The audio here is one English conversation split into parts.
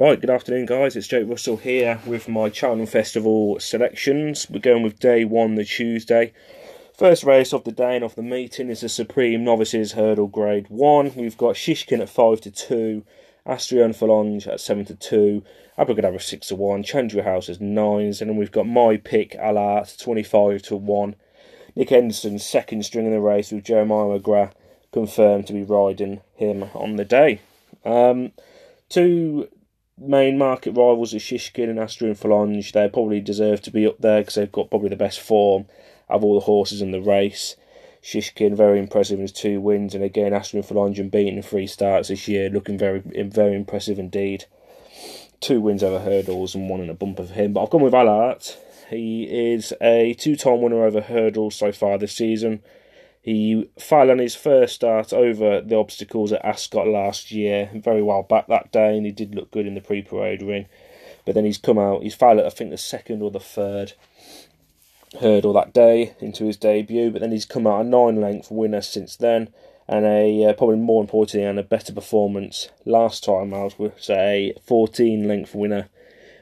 Right, good afternoon, guys. It's Jake Russell here with my Cheltenham Festival selections. We're going with day one, the Tuesday. First race of the day and of the meeting is the Supreme Novices Hurdle Grade 1. We've got Shishkin at 5 to 2, Asterion Forlonge at 7 to 2, Abracadabra 6 to 1, Chantry House as 9s, and then we've got My Pick Allart 25 to 1. Nick Henderson, second string in the race with Jeremiah McGrath confirmed to be riding him on the day. Um, two main market rivals are Shishkin and Asterion Forlonge. They probably deserve to be up there because they've got probably the best form of all the horses in the race. Shishkin very impressive in his two wins, and again Asterion Forlonge and beating three starts this year, looking very very impressive indeed. Two wins over hurdles and one in a bumper for him. But I've gone with Allart. He is a two-time winner over hurdles so far this season. He failed on his first start over the obstacles at Ascot last year, very well back that day, and he did look good in the pre parade ring. But then he's come out, he's failed at I think the second or the third hurdle that day into his debut, but then he's come out a nine length winner since then, and a uh, probably more importantly, and a better performance last time out was a 14 length winner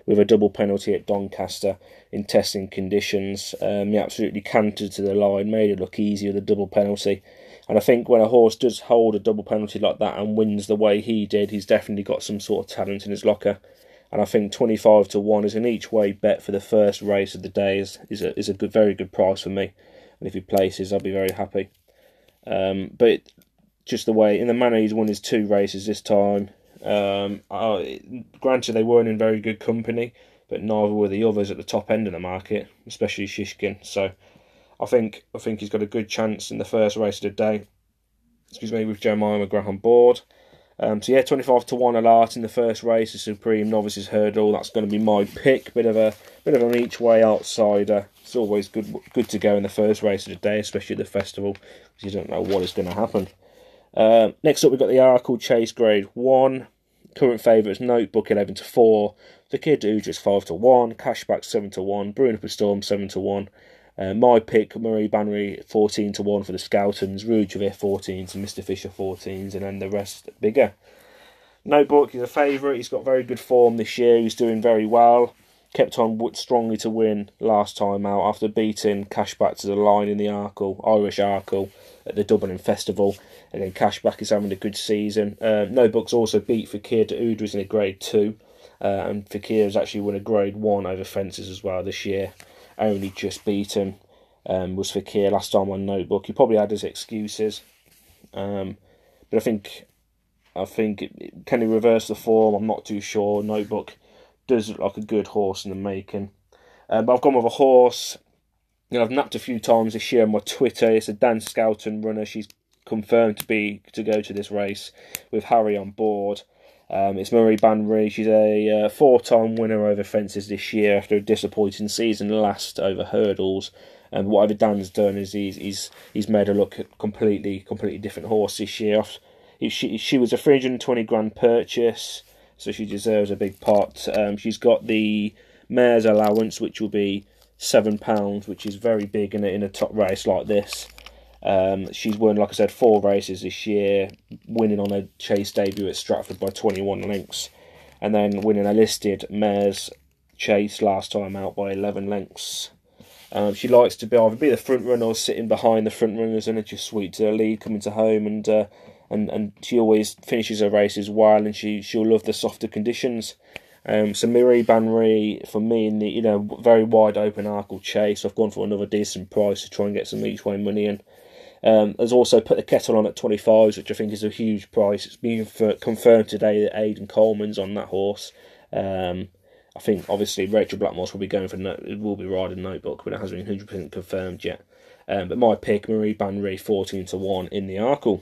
with a double penalty at Doncaster in testing conditions. Um, he absolutely cantered to the line, made it look easy with a double penalty. And I think when a horse does hold a double penalty like that and wins the way he did, he's definitely got some sort of talent in his locker. And I think 25 to 1 is an each way bet for the first race of the day is, is, a, is a good, very good price for me. And if he places, I'll be very happy. Um, but just the way, in the manner he's won his two races this time, um, granted, they weren't in very good company, but neither were the others at the top end of the market, especially Shishkin. So, I think I think he's got a good chance in the first race of the day. Excuse me, with Jeremiah McGrath on board. Um, so yeah, twenty five to one Allart in the first race, the Supreme Novices Hurdle. That's going to be my pick. Bit of a bit of an each way outsider. It's always good good to go in the first race of the day, especially at the festival, because you don't know what is going to happen. Uh, next up, we've got the Arkle Chase Grade 1. Current favourites Notebook 11 to 4. The Kid Udris 5 to 1. Cashback 7 to 1. Brewing Up a Storm 7 to 1. Uh, my pick, Maire Banrigh 14 to 1 for the Skeltons. Rujavir 14s and Mr. Fisher 14s, and then the rest bigger. Notebook is a favourite. He's got very good form this year. He's doing very well. Kept on strongly to win last time out after beating Cashback to the line in the Arkle, Irish Arkle at the Dublin Festival. Again, Cashback is having a good season. Uh, no Books also beat Fakir D'oudairies in a Grade 2. Uh, and Fakir has actually won a Grade 1 over fences as well this year. Only just beaten um, was Fakir last time on Notebook. He probably had his excuses. Um, but I think I think can he reverse the form? I'm not too sure. Notebook does look like a good horse in the making. Um, but I've gone with a horse you know, I've napped a few times this year on my Twitter. It's a Dan Skelton runner. She's confirmed to be to go to this race with Harry on board. Um, it's Maire Banrigh. She's a uh, four-time winner over fences this year after a disappointing season last over hurdles. And whatever Dan's done is he's he's he's made her look completely completely different horse this year. She she was a 320 grand purchase, so she deserves a big pot. Um, she's got the mare's allowance, which will be seven pounds, which is very big in a, in a top race like this. Um, she's won, like I said, four races this year, winning on a chase debut at Stratford by 21 lengths, and then winning a listed mares chase last time out by 11 lengths. Um, she likes to be either be the front runner or sitting behind the front runners, and it's just sweet to lead coming to home. And uh, and and she always finishes her races well, and she she'll love the softer conditions. Um, so Maire Banrigh for me in the you know very wide open Arkle chase. I've gone for another decent price to try and get some each way money in. Um, has also put the kettle on at 25s, which I think is a huge price. It's been confirmed today that Aidan Coleman's on that horse. Um, I think obviously Rachel Blackmore's will be going for no, will be riding Notebook, but it hasn't been 100% confirmed yet. Um, but my pick, Maire Banrigh, 14 to 1 in the Arkle.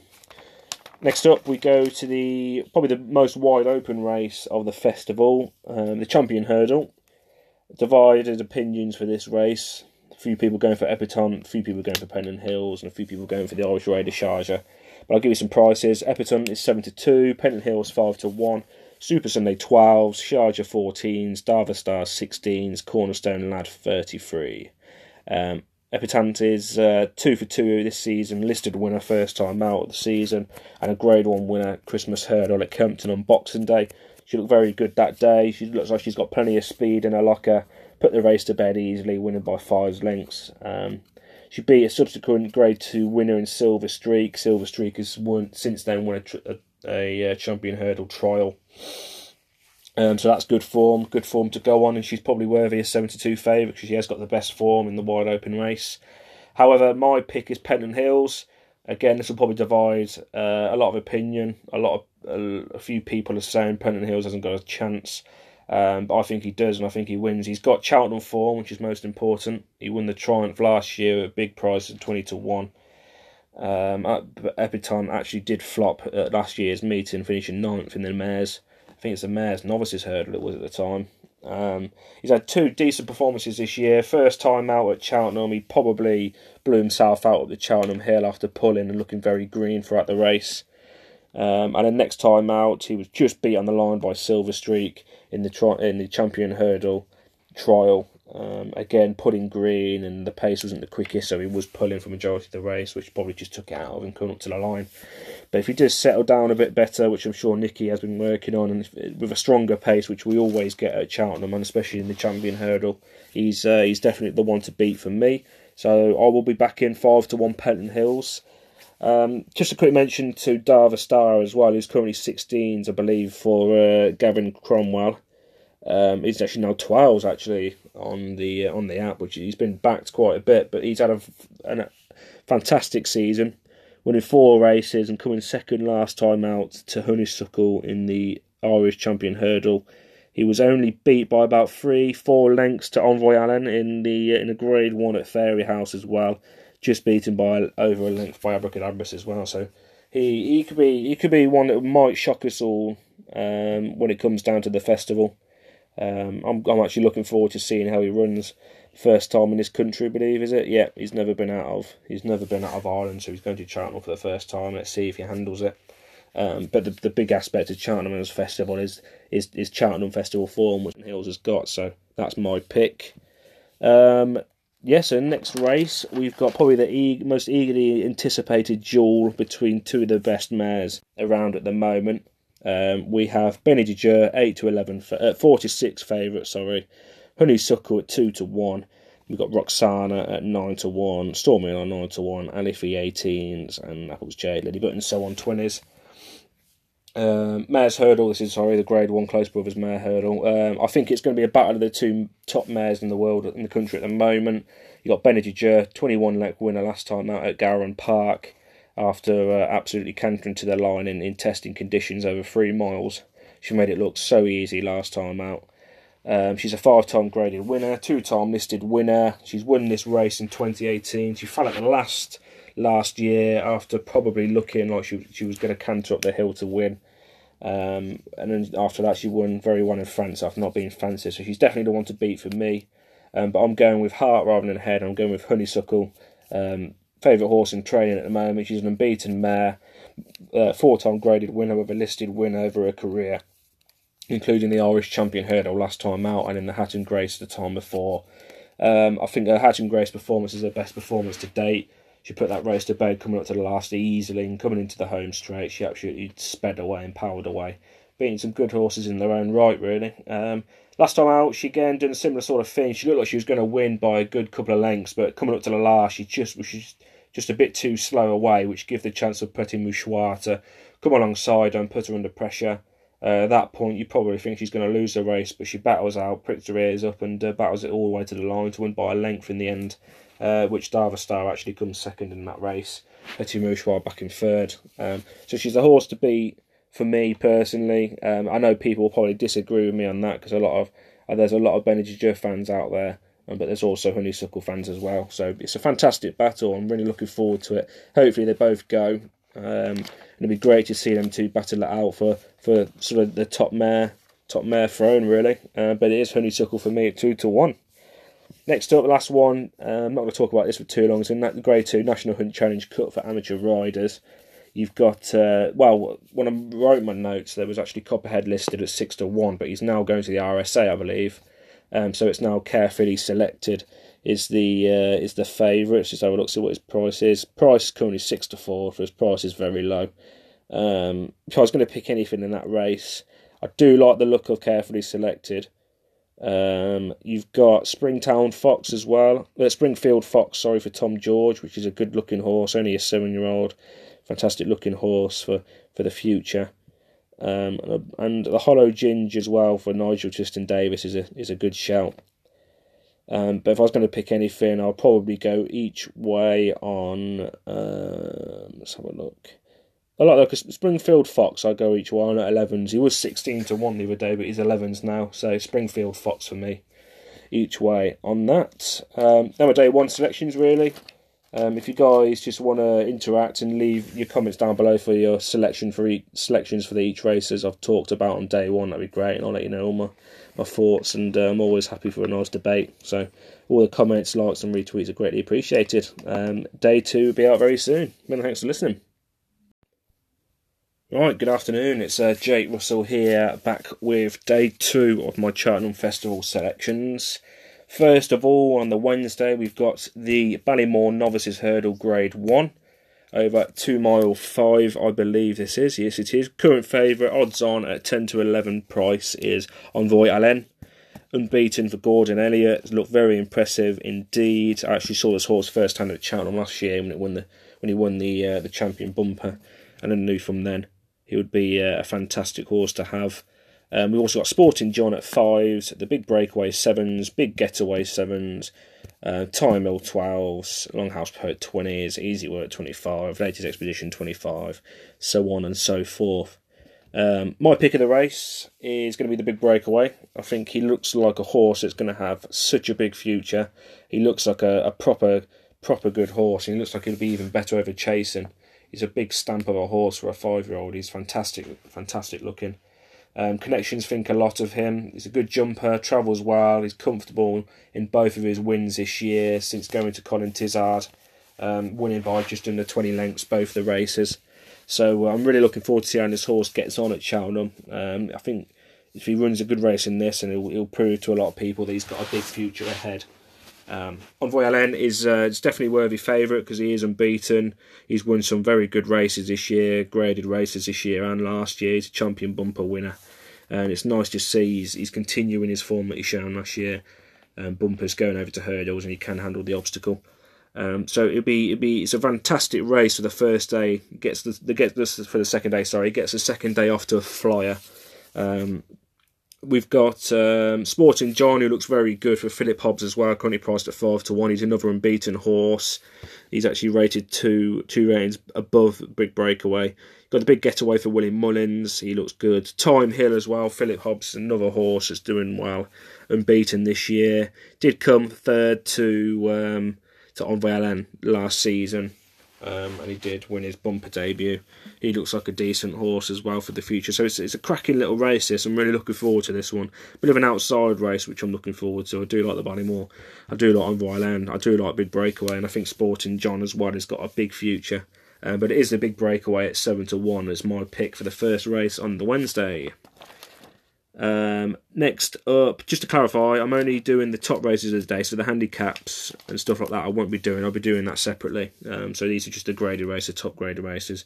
Next up, we go to the probably the most wide open race of the festival, um, the Champion Hurdle. Divided opinions for this race. A few people going for Epatante, a few people going for Pentland Hills, and a few people going for the Irish Raider Sharjah. But I'll give you some prices. Epatante is 7 to 2, Pentland Hills 5 to 1, Supasundae 12s, Sharjah 14s, Darver Stars 16s, Cornerstone Lad 33. Um, Epatante is uh, two for two this season, listed winner first time out of the season, and a Grade One winner Christmas hurdle at Kempton on Boxing Day. She looked very good that day. She looks like she's got plenty of speed in her locker. Put the race to bed easily, winning by five lengths. Um, she beat a subsequent Grade Two winner in Silver Streak. Silver Streak has won since then won a, a, a uh, champion hurdle trial. Um, so that's good form, good form to go on, and she's probably worthy of 72 favourite because she has got the best form in the wide open race. However, my pick is Pentland Hills. Again, this will probably divide uh, a lot of opinion. A lot of a, a few people are saying Pentland Hills hasn't got a chance, um, but I think he does, and I think he wins. He's got Cheltenham form, which is most important. He won the Triumph last year at big price at twenty to one. Um, Epatante actually did flop at last year's meeting, finishing ninth in the mares think it's the Mares Novices hurdle it was at the time. Um, he's had two decent performances this year. First time out at Cheltenham, he probably blew himself out at the Cheltenham Hill after pulling and looking very green throughout the race. Um, and then next time out, he was just beat on the line by Silver Streak in the tri- in the champion hurdle trial. Um, again, putting green, and the pace wasn't the quickest, so he was pulling for majority of the race, which probably just took it out of him coming up to the line. But if he does settle down a bit better, which I'm sure Nicky has been working on, and if, with a stronger pace, which we always get at Cheltenham, and especially in the champion hurdle, he's uh, he's definitely the one to beat for me. So I will be back in five to one Pentland Hills. Um, just a quick mention to Darver Star as well, who's currently 16s, I believe, for uh, Gavin Cromwell. Um, he's actually now 12s actually on the uh, on the app, which he's been backed quite a bit, but he's had a, a fantastic season, winning four races and coming second last time out to Honeysuckle in the Irish Champion Hurdle. He was only beat by about three, four lengths to Envoy Allen in the uh, in a Grade One at Fairyhouse as well, just beaten by over a length by Abacadabras as well. So he he could be he could be one that might shock us all um, when it comes down to the festival. Um, I'm I'm actually looking forward to seeing how he runs. First time in this country, I believe, is it? Yeah, he's never been out of he's never been out of Ireland, so he's going to Cheltenham for the first time. Let's see if he handles it. Um, but the, the big aspect of Cheltenham as festival is is is Cheltenham festival form, which Hills has got. So that's my pick. Um, yes, yeah, so next race we've got probably the e- most eagerly anticipated duel between two of the best mares around at the moment. Um, we have Jur, 8 to 11, uh, 46 favourite, sorry. Honeysuckle at 2 to 1. We've got Roksana at 9 to 1, Stormy on 9 to 1, Alifi 18s, and Apple's Jade, Lily Button, so on 20s. Um, Mares Hurdle, this is, sorry, the Grade 1 Close Brothers Mare Hurdle. Um, I think it's going to be a battle of the two top mares in the world, in the country at the moment. You've got Jur, 21 leg winner last time out at Gowran Park after uh, absolutely cantering to the line in, in testing conditions over three miles. She made it look so easy last time out. Um, she's a five time graded winner, two time listed winner. She's won this race in 2018. She fell at the last last year after probably looking like she, she was going to canter up the hill to win. Um, and then after that, she won very well in France after not being fancy. So she's definitely the one to beat for me. Um, but I'm going with heart rather than head. I'm going with Honeysuckle. Um, favourite horse in training at the moment. She's an unbeaten mare, uh, four time graded winner with a listed win over her career, including the Irish Champion Hurdle last time out and in the Hatton Grace the time before. Um, I think her Hatton Grace performance is her best performance to date. She put that race to bed coming up to the last easily and coming into the home straight. She absolutely sped away and powered away, beating some good horses in their own right, really. Um, last time out, she again did a similar sort of thing. She looked like she was going to win by a good couple of lengths, but coming up to the last, she just was just just a bit too slow away, which give the chance of Petit Mouchoir to come alongside and put her under pressure. Uh, at that point, you probably think she's going to lose the race, but she battles out, pricks her ears up, and uh, battles it all the way to the line to win by a length in the end, uh, which Darver Star actually comes second in that race. Petit Mouchoir back in third. Um, so she's a horse to beat for me personally. Um, I know people will probably disagree with me on that because a lot of uh, there's a lot of Benedict fans out there but there's also Honeysuckle fans as well. So it's a fantastic battle. I'm really looking forward to it. Hopefully they both go. Um, it'd be great to see them two battle it out for, for sort of the top mare top mare throne really. Uh, but it is Honeysuckle for me at two to one. Next up, last one. Uh, I'm not going to talk about this for too long. It's in that Grade Two National Hunt Challenge Cup for amateur riders. You've got uh, well, when I wrote my notes, there was actually Copperhead listed at six to one, but he's now going to the RSA, I believe. Um, so it's now carefully selected. Is the uh, is the favourite? Just have a look see what his price is. Price is currently six to four. so his price is very low. Um, if I was going to pick anything in that race, I do like the look of carefully selected. Um, you've got Springtown Fox as well. Uh, Springfield Fox, sorry, for Tom George, which is a good looking horse, only a seven year old. Fantastic looking horse for, for the future. Um, and the Hollow Ginge as well for Nigel Twiston-Davies is a is a good shout. Um, but if I was going to pick anything, I'll probably go each way on. Uh, let's have a look. I like that Springfield Fox. I go each one at 11s. He was 16 to 1 the other day, but he's 11s now. So Springfield Fox for me each way on that. Um, now, day one selections really. Um, if you guys just want to interact and leave your comments down below for your selection for each selections for the each races I've talked about on day one, that'd be great, and I'll let you know all my, my thoughts. And uh, I'm always happy for a nice debate. So all the comments, likes, and retweets are greatly appreciated. Um, day two will be out very soon. Many thanks for listening. Right, good afternoon. It's uh, Jake Russell here, back with day two of my Cheltenham Festival selections. First of all, on the Wednesday, we've got the Ballymore Novices Hurdle Grade 1 over 2 mile 5, I believe this is. Yes, it is. Current favourite, odds on at 10 to 11 price is Envoy Allen. Unbeaten for Gordon Elliott. Looked very impressive indeed. I actually saw this horse first hand at Cheltenham last year when it won the when he won the uh, the champion bumper, and I knew from then he would be uh, a fantastic horse to have. Um, we've also got Sporting John at fives, the big breakaway sevens, big getaway sevens, uh, Thyme Hill 12s, Longhouse Poet 20s, Easy Work 25, Latest Expedition 25, so on and so forth. Um, my pick of the race is going to be the big breakaway. I think he looks like a horse that's going to have such a big future. He looks like a, a proper, proper good horse. He looks like he'll be even better over chasing. He's a big stamp of a horse for a five-year-old. He's fantastic, fantastic looking. Um, connections think a lot of him. He's a good jumper, travels well, he's comfortable in both of his wins this year since going to Colin Tizzard, um, winning by just under 20 lengths both the races. So uh, I'm really looking forward to seeing how this horse gets on at Cheltenham. Um, I think if he runs a good race in this, and he'll, he'll prove to a lot of people that he's got a big future ahead. Um, Envoy Allen is uh, is definitely worthy favourite because he is unbeaten. He's won some very good races this year, graded races this year and last year. He's a champion bumper winner, and it's nice to see he's, he's continuing his form that he shown last year. Um, bumpers going over to hurdles, and he can handle the obstacle. Um, so it'll be it'll be it's a fantastic race for the first day. Gets the, the gets this for the second day. Sorry, gets the second day off to a flyer. Um, We've got um, Sporting John, who looks very good for Philip Hobbs as well. Currently priced at five to one. He's another unbeaten horse. He's actually rated two two ratings above Big Breakaway. Got the big getaway for William Mullins. He looks good. Thyme Hill as well. Philip Hobbs, another horse that's doing well, unbeaten this year. Did come third to um, to Envoy Allen last season um, and he did win his bumper debut. He looks like a decent horse as well for the future. So it's, it's a cracking little race. This I'm really looking forward to this one. Bit of an outside race, which I'm looking forward to. I do like the Ballymore. I do like Envoy Allen. I do like Big Breakaway, and I think Sporting John as well has got a big future. Uh, but it is a big breakaway at seven to one as my pick for the first race on the Wednesday. Um, next up, just to clarify, I'm only doing the top races of the day, so the handicaps and stuff like that I won't be doing. I'll be doing that separately. Um, so these are just the graded races, top graded races,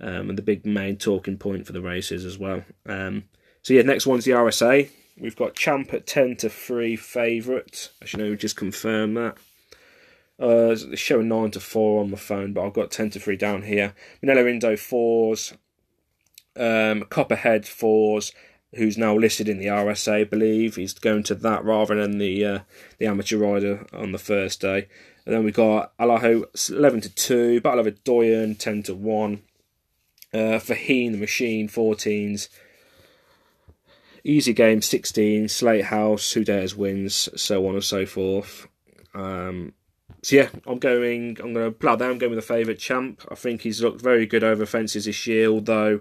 um, and the big main talking point for the races as well. Um, so yeah, next one's the RSA. We've got Champ at 10 to 3 favourite. As you know, just confirmed that. Uh, it's showing 9 to 4 on the phone, but I've got 10 to 3 down here. Minella Indo 4s. Um, Copperhead 4s who's now listed in the RSA, I believe. He's going to that rather than the uh, the amateur rider on the first day. And then we got Allaho 11 to 2, Battleoverdoyen 10 to 1, uh, the Machine 14s, Easy Game 16, Slate House, Who Dares wins, so on and so forth. Um, so yeah, I'm going. I'm going to plough down. I'm going with the favourite champ. I think he's looked very good over fences this year, although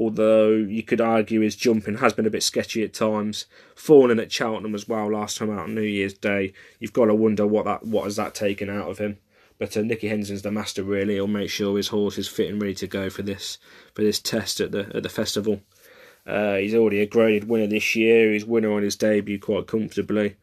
although you could argue his jumping has been a bit sketchy at times. Falling at Cheltenham as well last time out on New Year's Day. You've got to wonder what that what has that taken out of him. But uh, Nicky Henderson's the master really. He'll make sure his horse is fit and ready to go for this for this test at the at the festival. Uh, he's already a graded winner this year. He's winner on his debut quite comfortably.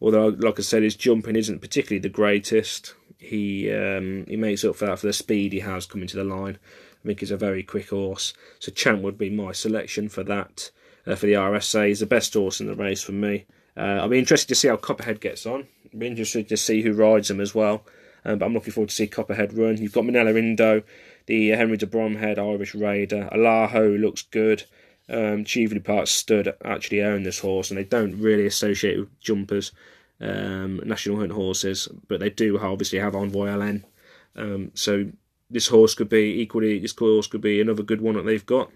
Although, like I said, his jumping isn't particularly the greatest. He um, he makes up for that for the speed he has coming to the line. I think he's a very quick horse. So Champ would be my selection for that. uh, for the RSA. He's the best horse in the race for me. Uh, I'll be interested to see how Copperhead gets on. I'll be interested to see who rides him as well. Um, but I'm looking forward to see Copperhead run. You've got Minella Indo, the Henry de Bromhead Irish Raider. Allaho looks good. Um, Park Stud actually own this horse, and they don't really associate with jumpers, um, national hunt horses, but they do obviously have Envoy Allen. Um, so this horse could be equally, this horse could be another good one that they've got.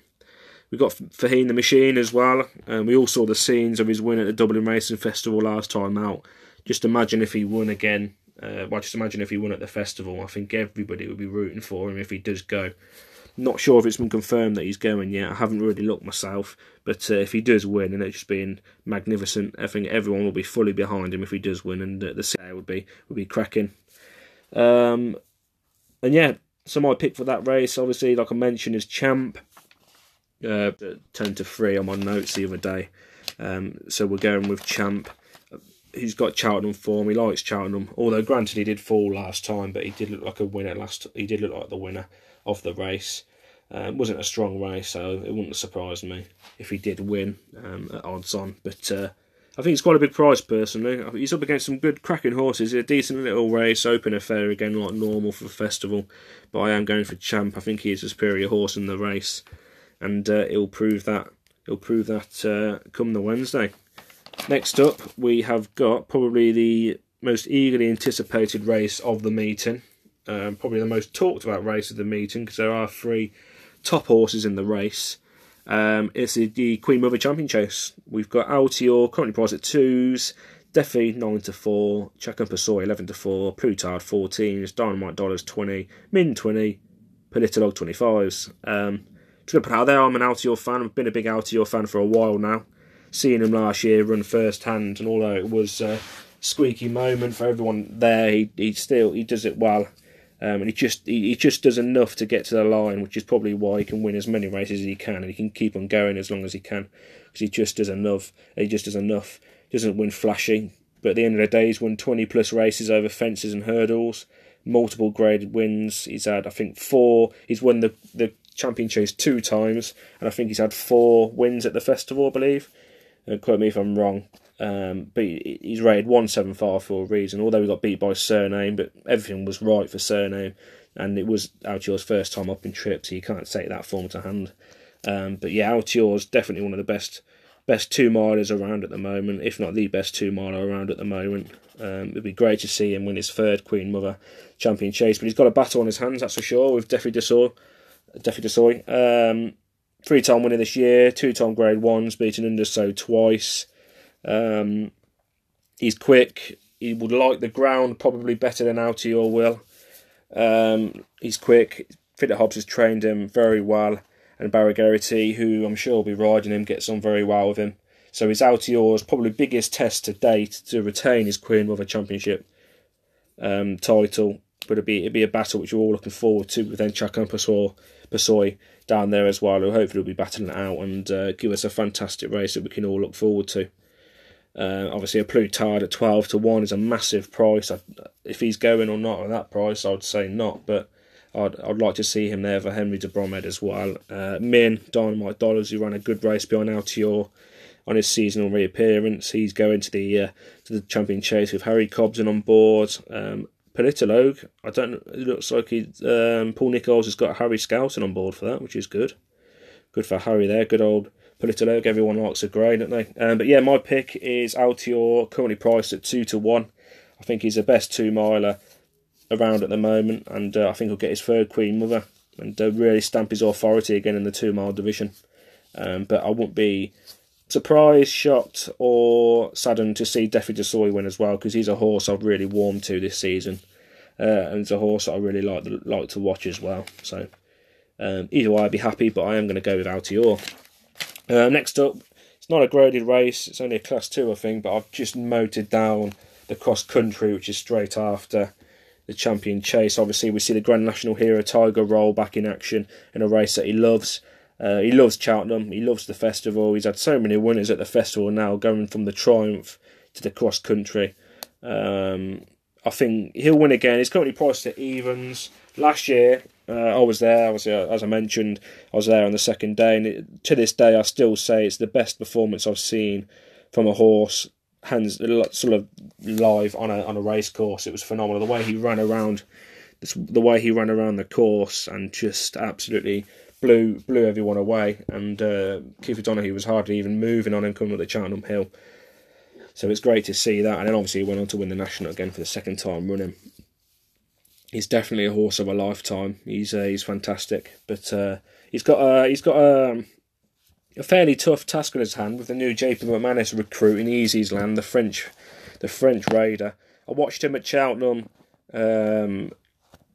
We've got Faugheen the Machine as well. and we all saw the scenes of his win at the Dublin Racing Festival last time out. Just imagine if he won again. Uh, well, just imagine if he won at the festival. I think everybody would be rooting for him if he does go. Not sure if it's been confirmed that he's going yet. I haven't really looked myself, but uh, if he does win, and it's just been magnificent, I think everyone will be fully behind him if he does win, and uh, the sale would be would be cracking. Um, and yeah, so my pick for that race, obviously, like I mentioned, is Champ. Uh, turned to three on my notes the other day. Um, so we're going with Champ. He's got Cheltenham form. He likes Cheltenham. Although, granted, he did fall last time, but he did look like a winner last. He did look like the winner of the race. It wasn't a strong race, so it wouldn't surprise me if he did win um, at odds on. But uh, I think it's quite a big prize, personally. He's up against some good cracking horses. A decent little race, open affair again, like normal for the festival. But I am going for Champ. I think he is a superior horse in the race and uh, it'll prove that it'll prove that uh, come the Wednesday. Next up, we have got probably the most eagerly anticipated race of the meeting, um, probably the most talked about race of the meeting because there are three top horses in the race. Um, it's the, Queen Mother Champion Chase. We've got Altior currently priced at twos, Defi nine to four, Chacun Pour Soi eleven to four, Plus Tard fourteens, Dynamite Dollars twenty, Min twenty, Politologue twenty fives. Um, just gonna put out there, I'm an Altior fan. I've been a big Altior fan for a while now. Seeing him last year run first hand, and although it was a squeaky moment for everyone there, he, he still he does it well. Um, and he just he, he, just does enough to get to the line, which is probably why he can win as many races as he can, and he can keep on going as long as he can, because he just does enough. He just does enough. He Doesn't win flashy, but at the end of the day, he's won twenty plus races over fences and hurdles, multiple graded wins. He's had I think four. He's won the the champion chase two times, and I think he's had four wins at the festival, I believe. Uh, quote me if I'm wrong. Um, but he's rated 175 for a reason, although he got beat by Cyrname, but everything was right for Cyrname, and it was Altior's first time up in trip, so you can't take that form to hand. Um, but yeah, Altior's definitely one of the best best two milers around at the moment, if not the best two miler around at the moment. Um, it'd be great to see him win his third Queen Mother champion chase, but he's got a battle on his hands, that's for sure, with. Defi Du Seuil. Um, three time winner this year, two time grade ones, beaten Un de Sceaux twice. Um, he's quick. He would like the ground probably better than Altior will. Um, he's quick. Philip Hobbs has trained him very well, and Barry who I'm sure will be riding him, gets on very well with him. So his Altior's probably biggest test to date to retain his Queen Mother Championship um, title. But it'd be it'd be a battle which we're all looking forward to with then Chacun Pour Soi Basoy down there as well, who hopefully will be battling it out and uh, give us a fantastic race that we can all look forward to. Uh, obviously, a Plus Tard at 12 to 1 is a massive price. I, if he's going or not at that price, I would say not, but I'd, I'd like to see him there for Henry de Bromhead as well. Uh, Min, Dynamite Dollars, who ran a good race behind Altior on his seasonal reappearance. He's going to the uh, to the champion chase with Harry Cobden on board. Um, Politologue, I don't. It looks like he, um, Paul Nicholls has got Harry Skelton on board for that, which is good. Good for Harry there. Good old Politologue. Everyone likes a grey, don't they? Um, but yeah, my pick is Altior, currently priced at two to one. I think he's the best two miler around at the moment, and uh, I think he'll get his third Queen Mother and uh, really stamp his authority again in the two mile division. Um, but I won't be surprised, shocked, or saddened to see Defi Du Seuil win as well because he's a horse I've really warmed to this season, uh, and it's a horse that I really like to, like to watch as well. So um, either way, I'd be happy, but I am going to go with Altior. Uh, next up, it's not a graded race; it's only a Class Two, I think, but I've just moted down the cross country, which is straight after the champion chase. Obviously, we see the Grand National Hero Tiger roll back in action in a race that he loves. Uh, he loves Cheltenham. He loves the festival. He's had so many winners at the festival now, going from the Triumph to the cross country. Um, I think he'll win again. He's currently priced at evens. Last year, Uh, I was there. Was uh, as I mentioned, I was there on the second day, and it, to this day, I still say it's the best performance I've seen from a horse, hands sort of live on a on a race course. It was phenomenal. The way he ran around, the way he ran around the course, and just absolutely blew blew everyone away. And uh, Keith O'Donoghue was hardly even moving on him coming up the Cheltenham Hill. So it's great to see that. And then obviously he went on to win the national again for the second time running. He's definitely a horse of a lifetime. He's uh, he's fantastic, but uh, he's got uh, he's got a, a fairly tough task on his hand with the new JP McManus recruit in Easysland, the French the French raider. I watched him at Cheltenham um,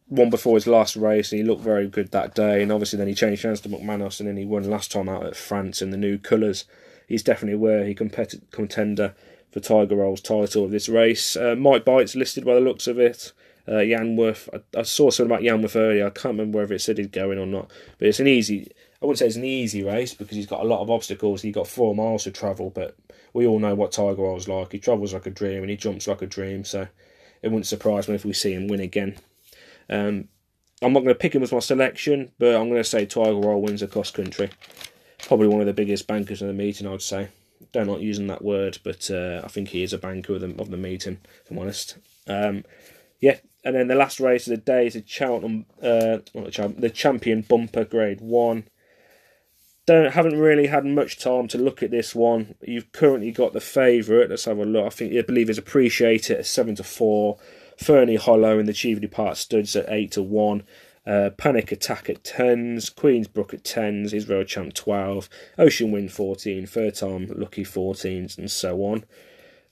one before his last race, and he looked very good that day. And obviously, then he changed hands to McManus, and then he won last time out at France in the new colours. He's definitely a worthy contender for Tiger Roll's title of this race. Uh, Mike Bites listed by the looks of it. Uh, Yanworth, I, I, saw something about Yanworth earlier. I can't remember whether it said he's going or not, but it's an easy. I wouldn't say it's an easy race because he's got a lot of obstacles. He's got four miles to travel, but we all know what Tiger Roll's like. He travels like a dream and he jumps like a dream. So it wouldn't surprise me if we see him win again. Um, I'm not going to pick him as my selection, but I'm going to say Tiger Earl wins across country. Probably one of the biggest bankers in the meeting, I'd say they're not using that word, but uh, I think he is a banker of the, of the meeting, if I'm honest. Um, yeah, and then the last race of the day is the Cheltenham, uh, the, champ, the champion bumper grade one. Don't haven't really had much time to look at this one. You've currently got the favourite. Let's have a look. I think I believe is appreciated at seven to four. Ferny Hollow in the Cheveley Park studs at eight to one. Uh, Panic Attack at 10s, Queensbrook at 10s, Israel Champ 12, Ocean Wind 14, Third Time Lucky 14s, and so on.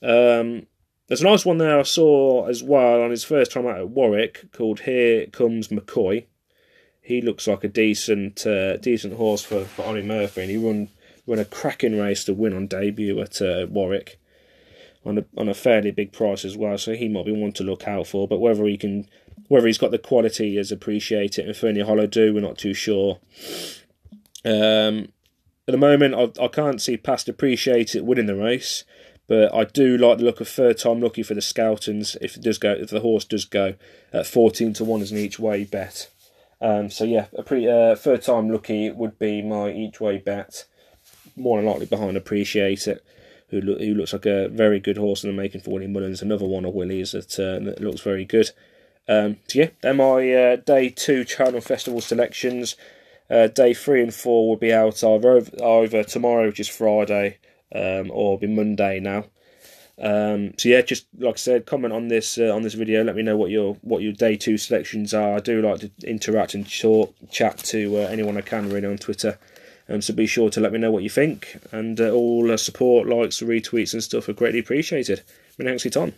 Um, there's a nice one there I saw as well on his first time out at Warwick called Here Comes McCoy. He looks like a decent uh, decent horse for, for Ollie Murphy, and he run run a cracking race to win on debut at uh, Warwick on a on a fairly big price as well. So he might be one to look out for. But whether he can whether he's got the quality as appreciate it and Ferny Hollow do, we're not too sure. Um, at the moment, I, I can't see past appreciate it winning the race, but I do like the look of third time lucky for the Skeltons if it does go if the horse does go at fourteen to one as an each way bet. Um, so yeah, a pretty uh, third time lucky would be my each way bet. More than likely behind appreciate it who, who looks like a very good horse in the making for Willie Mullins. Another one of Willie's that, uh, that looks very good. Um, so yeah, they're my uh, day two Cheltenham Festival selections. Uh, day three and four will be out either, either tomorrow, which is Friday, um, or be Monday now. Um, so yeah, just like I said, comment on this uh, on this video. Let me know what your what your day two selections are. I do like to interact and talk, chat to uh, anyone I can really on Twitter. Um, so be sure to let me know what you think, and uh, all support, likes, retweets, and stuff are greatly appreciated. For your time.